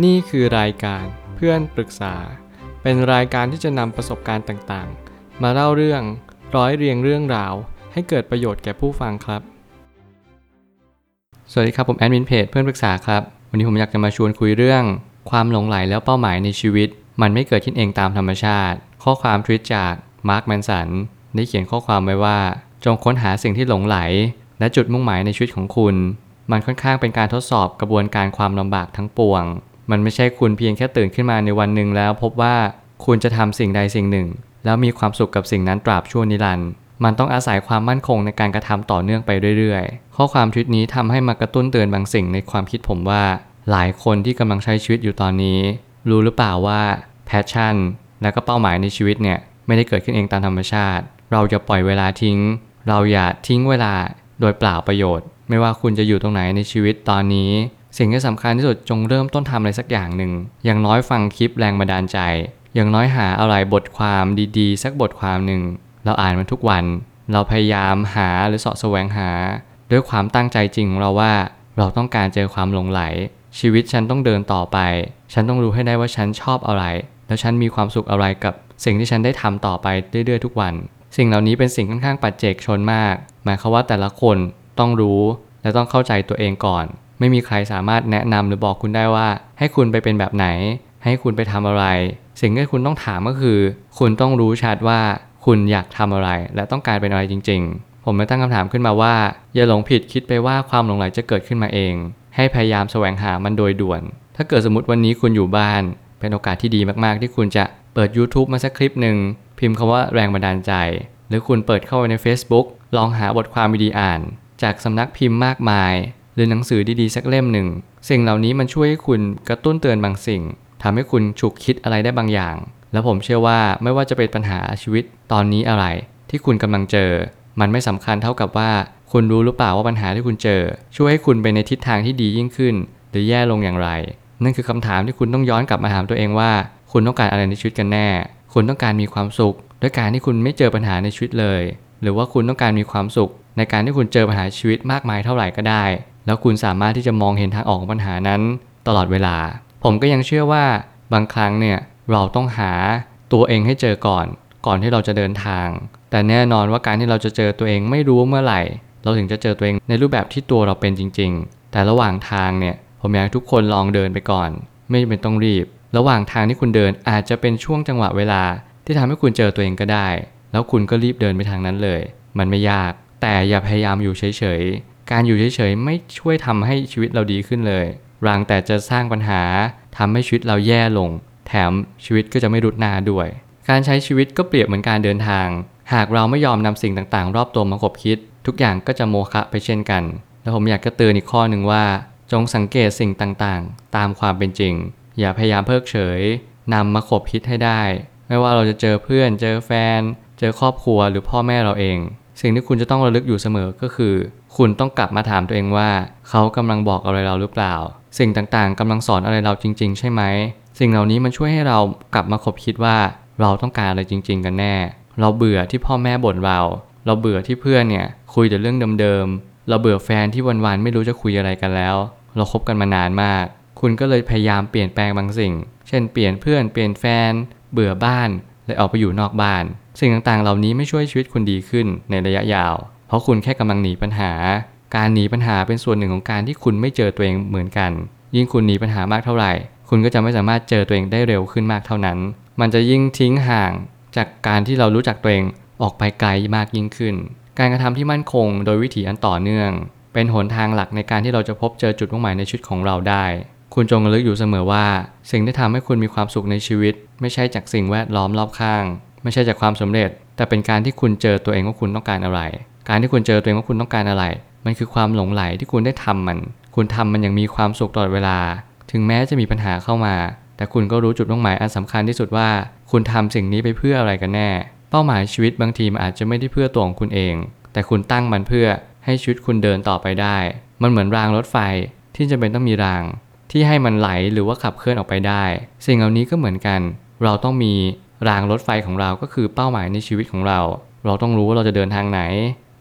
นี่คือรายการเพื่อนปรึกษา เป็นรายการที่จะนำประสบการณ์ต่างๆ มาเล่าเรื่องร้อยเรียงเรื่องราว ให้เกิดประโยชน์แก่ผู้ฟังครับ สวัสดีครับผมแอดมินเพจเพื่อนปรึกษาครับ วันนี้ผมอยากจะมาชวนคุยเรื่อง ความหลงไหลแล้วเป้าหมายในชีวิต มันไม่เกิดขึ้นเองตามธรรมชาติ ข้อความทวิตจากมาร์คแมนสันได้เขียนข้อความไว้ว่า จงค้นหาสิ่งที่หลงไหล และจุดมุ่งหมายในชีวิตของคุณ มันค่อนข้างเป็นการทดสอบกระบวนการความลำบากทั้งปวง มันไม่ใช่คุณเพียงแค่ตื่นขึ้นมาในวันหนึ่งแล้ว พบว่าคุณจะทำสิ่งใดสิ่งหนึ่ง แล้วมีความสุขกับสิ่งนั้นตราบชั่วนิรันดร์มันต้องอาศัยความมั่นคงในการกระทำต่อเนื่องไปเรื่อยๆ ข้อความทวิตนี้ทำให้มากระตุ้นเตือนบางสิ่งในความคิดผมว่า หลายคนที่กำลังใช้ชีวิตอยู่ตอนนี้ รู้หรือเปล่าว่า passion และก็เป้าหมายในชีวิตเนี่ยไม่ได้เกิดขึ้นเองตามธรรมชาติ เราจะปล่อยเวลาทิ้ง เราอย่าทิ้งเวลาโดยเปล่าประโยชน์ ไม่ว่าคุณจะอยู่ตรงไหนในชีวิตตอนนี้ สิ่งที่สำคัญที่สุดจงเริ่มต้นทำอะไรสักอย่างหนึ่ง อย่างน้อยฟังคลิปแรงบันดาลใจ อย่างน้อยหาอะไรบทความดีๆ สักบทความหนึ่ง เราอ่านมันทุกวัน เราพยายามหาหรือเสาะแสวงหา ด้วยความตั้งใจจริงของเราว่า เราต้องการเจอความหลงไหล ชีวิตฉันต้องเดินต่อไป ฉันต้องรู้ให้ได้ว่าฉันชอบอะไร แล้วฉันมีความสุขอะไรกับสิ่งที่ฉันได้ทำต่อไปเรื่อยๆทุกวัน สิ่งเหล่านี้เป็นสิ่งค่อนข้างปัจเจกชนมาก หมายความว่าแต่ละคนต้องรู้และต้องเข้าใจตัวเองก่อน ไม่มีใครสามารถแนะนำหรือบอกคุณได้ว่า ให้คุณไปเป็นแบบไหน ให้คุณไปทำอะไร สิ่งที่คุณต้องถามก็คือ คุณต้องรู้ชัดว่าคุณอยากทำอะไร และต้องการเป็นอะไรจริง ๆ ผมเลยตั้งคำถามขึ้นมาว่า อย่าหลงผิดคิดไปว่าความหลงไหลจะเกิดขึ้นมาเอง ให้พยายามแสวงหามันโดยด่วน ถ้าเกิดสมมติวันนี้คุณอยู่บ้าน เป็นโอกาสที่ดีมากๆ ที่คุณจะเปิด YouTube มาสักคลิปหนึ่งพิมพ์คำว่าแรงบันดาลใจ หรือคุณเปิดเข้าไปใน Facebook ลองหาบทความดีอ่าน จากสำนักพิมพ์มากมาย หรือหนังสือดีๆสักเล่มหนึ่ง สิ่งเหล่านี้มันช่วยให้คุณกระตุ้นเตือนบางสิ่งทำให้คุณฉุกคิดอะไรได้บางอย่าง แล้วผมเชื่อว่าไม่ว่าจะเป็นปัญหาชีวิตตอนนี้อะไร ที่คุณกำลังเจอ มันไม่สำคัญเท่ากับว่า คุณรู้หรือเปล่าว่าปัญหาที่คุณเจอ ช่วยให้คุณไปในทิศทางที่ดียิ่งขึ้น หรือแย่ลงอย่างไร นั่นคือคำถามที่คุณต้องย้อนกลับมาถามตัวเองว่า คุณต้องการอะไรในชีวิตกันแน่ คุณต้องการมีความสุข ด้วยการที่คุณไม่เจอปัญหาในชีวิตเลย หรือว่าคุณต้องการมีความสุข ในการที่คุณเจอปัญหาชีวิตมากมายเท่าไหร่ก็ได้ แล้วคุณสามารถที่จะมองเห็นทางออกของปัญหานั้น ตลอดเวลา ผมก็ยังเชื่อว่าบางครั้งเนี่ยเราต้องหาตัวเองให้เจอก่อน ก่อนที่เราจะเดินทาง แต่แน่นอนว่าการที่เราจะเจอตัวเองไม่รู้เมื่อไหร่ เราถึงจะเจอตัวเองในรูปแบบที่ตัวเราเป็นจริง ๆ แต่ระหว่างทางเนี่ยผมอยากให้ทุกคนลองเดินไปก่อน ไม่จำเป็นต้องรีบ ระหว่างทางที่คุณเดินอาจจะเป็นช่วงจังหวะเวลา ที่ทำให้คุณเจอตัวเองก็ได้ แล้วคุณก็รีบเดินไปทางนั้นเลย มันไม่ยาก แต่อย่าพยายามอยู่เฉยๆ การอยู่เฉยๆไม่ช่วยทำให้ชีวิตเราดีขึ้นเลยรังแต่จะสร้างปัญหาทำให้ชีวิตเราแย่ลง แถมชีวิตก็จะไม่รุดหน้าด้วย การใช้ชีวิตก็เปรียบเหมือนการเดินทาง หากเราไม่ยอมนำสิ่งต่างๆ รอบตัวมาคบคิด ทุกอย่างก็จะโมฆะไปเช่นกัน แล้วผมอยากจะเตือนอีกข้อหนึ่งว่า จงสังเกตสิ่งต่างๆ ตามความเป็นจริง อย่าพยายามเพิกเฉยนำมาคบคิดให้ได้ ไม่ว่าเราจะเจอเพื่อน เจอแฟน เจอครอบครัวหรือพ่อแม่เราเอง สิ่งที่คุณจะต้องระลึกอยู่เสมอก็คือ คุณต้องกลับมาถามตัวเองว่า เขากำลังบอกอะไรเราหรือเปล่า สิ่งต่างๆกำลังสอนอะไรเราจริง ๆ ใช่ไหม สิ่งเหล่านี้มันช่วยให้เรากลับมาคบคิดว่าเราต้องการอะไรจริง ๆ กันแน่ เราเบื่อที่พ่อแม่บ่นเรา เราเบื่อที่เพื่อนเนี่ยคุยแต่เรื่องเดิมๆ เราเบื่อแฟนที่วันๆไม่รู้จะคุยอะไรกันแล้ว เราคบกันมานานมาก คุณก็เลยพยายามเปลี่ยนแปลงบางสิ่ง เช่น เปลี่ยนเพื่อน เปลี่ยนแฟน เบื่อบ้าน เลยออกไปอยู่นอกบ้าน สิ่งต่างๆ เหล่านี้ไม่ช่วยชีวิตคุณดีขึ้นในระยะยาว เพราะคุณแค่กำลังหนีปัญหา การหนีปัญหาเป็นส่วนหนึ่งของการที่คุณไม่เจอตัวเองเหมือนกัน ยิ่งคุณหนีปัญหามากเท่าไหร่ คุณก็จะไม่สามารถเจอตัวเองได้เร็วขึ้นมากเท่านั้น มันจะยิ่งทิ้งห่างจากการที่เรารู้จักตัวเองออกไปไกลมากยิ่งขึ้น การกระทำที่มั่นคง โดยวิถีอันต่อเนื่อง เป็นหนทางหลักในการที่เราจะพบเจอจุดมุ่งหมายในชีวิตของเราได้ คุณจงระลึกอยู่เสมอว่า สิ่งที่ทำให้คุณมีความสุขในชีวิต ไม่ใช่จากสิ่งแวดล้อมรอบข้าง ไม่ใช่จากความสำเร็จ แต่เป็นการที่คุณเจอตัวเองว่าคุณต้องการอะไร การที่คุณเจอตัวเองว่าคุณต้องการอะไร มันคือความหลงไหลที่คุณได้ทำมัน คุณทำมันอย่างมีความสุขตลอดเวลา ถึงแม้จะมีปัญหาเข้ามา แต่คุณก็รู้จุดมุ่งหมายอันสำคัญที่สุดว่า คุณทำสิ่งนี้ไปเพื่ออะไรกันแน่ เป้าหมายชีวิตบางทีมันอาจจะไม่ได้เพื่อตัวของคุณเอง แต่คุณตั้งมันเพื่อให้ชีวิตคุณเดินต่อไปได้ มันเหมือนรางรถไฟที่จำเป็นต้องมีราง ที่ให้มันไหลหรือว่าขับเคลื่อนออกไปได้ สิ่งเหล่านี้ก็เหมือนกัน เราต้องมีรางรถไฟของเราก็คือเป้าหมายในชีวิตของเรา เราต้องรู้ว่าเราจะเดินทางไหน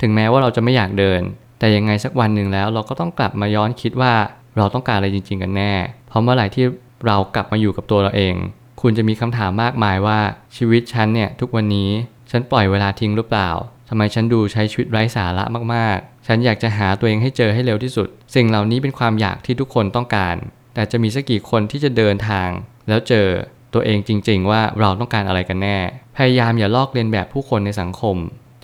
ถึงแม้ว่าเราจะไม่อยากเดิน แต่ยังไงสักวันหนึ่งแล้ว เราก็ต้องกลับมาย้อนคิดว่าเราต้องการอะไรจริง ๆ กันแน่ เพราะเมื่อไหร่ที่เรากลับมาอยู่กับตัวเราเอง คุณจะมีคำถามมากมายว่าชีวิตฉันเนี่ยทุกวันนี้ฉันปล่อยเวลาทิ้งหรือเปล่าทำไมฉันดูใช้ชีวิตไร้สาระมากๆ ฉันอยากจะหาตัวเองให้เจอให้เร็วที่สุด สิ่งเหล่านี้เป็นความอยากที่ทุกคนต้องการ แต่จะมีสักกี่คนที่จะเดินทาง แล้วเจอตัวเองจริง ๆ ว่าเราต้องการอะไรกันแน่ พยายามอย่าลอกเลียนแบบผู้คนในสังคม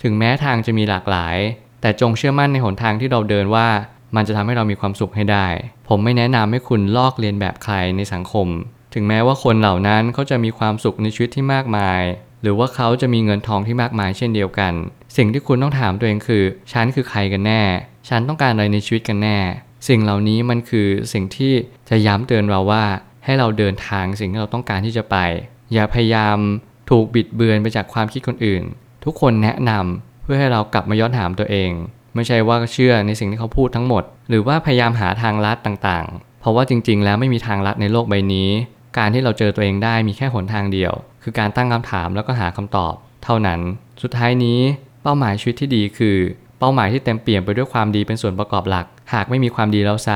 ถึงแม้ทางจะมีหลากหลาย แต่จงเชื่อมั่นในหนทางที่เราเดินว่า มันจะทำให้เรามีความสุขให้ได้ ผมไม่แนะนำให้คุณลอกเลียนแบบใครในสังคม ถึงแม้ว่าคนเหล่านั้นเขาจะมีความสุขในชีวิตที่มากมาย หรือว่าเขาจะมีเงินทองที่มากมายเช่นเดียวกัน สิ่งที่คุณต้องถามตัวเองคือ ฉันคือใครกันแน่ ฉันต้องการอะไรในชีวิตกันแน่ สิ่งเหล่านี้มันคือสิ่งที่ จะย้ำเตือนเราว่าให้เราเดินทางสิ่งที่เราต้องการที่จะไป อย่าพยายามถูกบิดเบือนไปจากความคิดคนอื่น ทุกคนแนะนำเพื่อให้เรากลับมาย้อนถามตัวเอง ไม่ใช่ว่าเชื่อในสิ่งที่เขาพูดทั้งหมด หรือว่าพยายามหาทางลัดต่างๆ เพราะว่าจริง ๆ แล้วไม่มีทางลัดในโลกใบนี้ การที่เราเจอตัวเองได้มีแค่หนทางเดียว คือการตั้งคำถามแล้วก็หาคำตอบ เท่านั้น สุดท้ายนี้ เป้าหมายชีวิตที่ดีคือ เป้าหมายที่เต็มเปี่ยมไปด้วยความดีเป็นส่วนประกอบหลัก หากไม่มีความดีแล้วไซ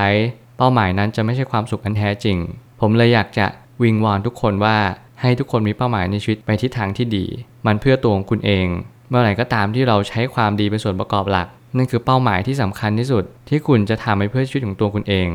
เป้าหมายนั้นจะไม่ใช่ความสุขอันแท้จริง ผมเลยอยากจะวิงวอนทุกคนว่าให้ทุกคนมีเป้าหมายในชีวิตไปทิศทางที่ดี มันเพื่อตัวของคุณเอง เมื่อไหร่ก็ตามที่เราใช้ความดีเป็นส่วนประกอบหลัก นั่นคือเป้าหมายที่สำคัญที่สุด ที่คุณจะทำให้เพื่อชีวิตของตัวคุณเอง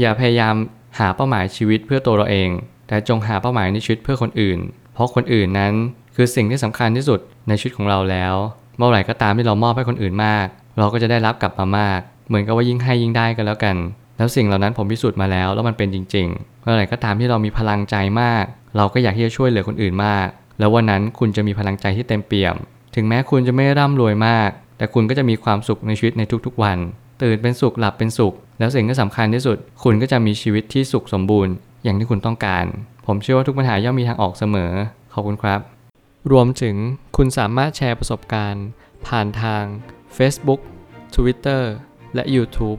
อย่าพยายามหาเป้าหมายชีวิตเพื่อตัวเราเอง แต่จงหาเป้าหมายในชีวิตเพื่อคนอื่น เพราะคนอื่นนั้นคือสิ่งที่สำคัญที่สุดในชีวิตของเราแล้ว เมื่อไหร่ก็ตามที่เรามอบให้คนอื่นมาก เราก็จะได้รับกลับมามาก เหมือนกับว่ายิ่งให้ยิ่งได้กันแล้วกัน แล้วสิ่งเหล่านั้นผมพิสูจน์มาแล้วแล้วมันเป็นจริงๆเมื่อไหร่ก็ตามที่เรามีพลังใจมาก เราก็อยากที่จะช่วยเหลือคนอื่นมาก แล้ววันนั้นคุณจะมีพลังใจที่เต็มเปี่ยม ถึงแม้คุณจะไม่ร่ำรวยมาก แต่คุณก็จะมีความสุขในชีวิตในทุกๆวัน ตื่นเป็นสุขหลับเป็นสุข แล้วสิ่งที่สำคัญที่สุด คุณก็จะมีชีวิตที่สุขสมบูรณ์ อย่างที่คุณต้องการ ผมเชื่อว่าทุกปัญหาย่อมมีทางออกเสมอขอบคุณครับ รวมถึงคุณสามารถแชร์ประสบการณ์ ผ่านทาง Facebook Twitter และ YouTube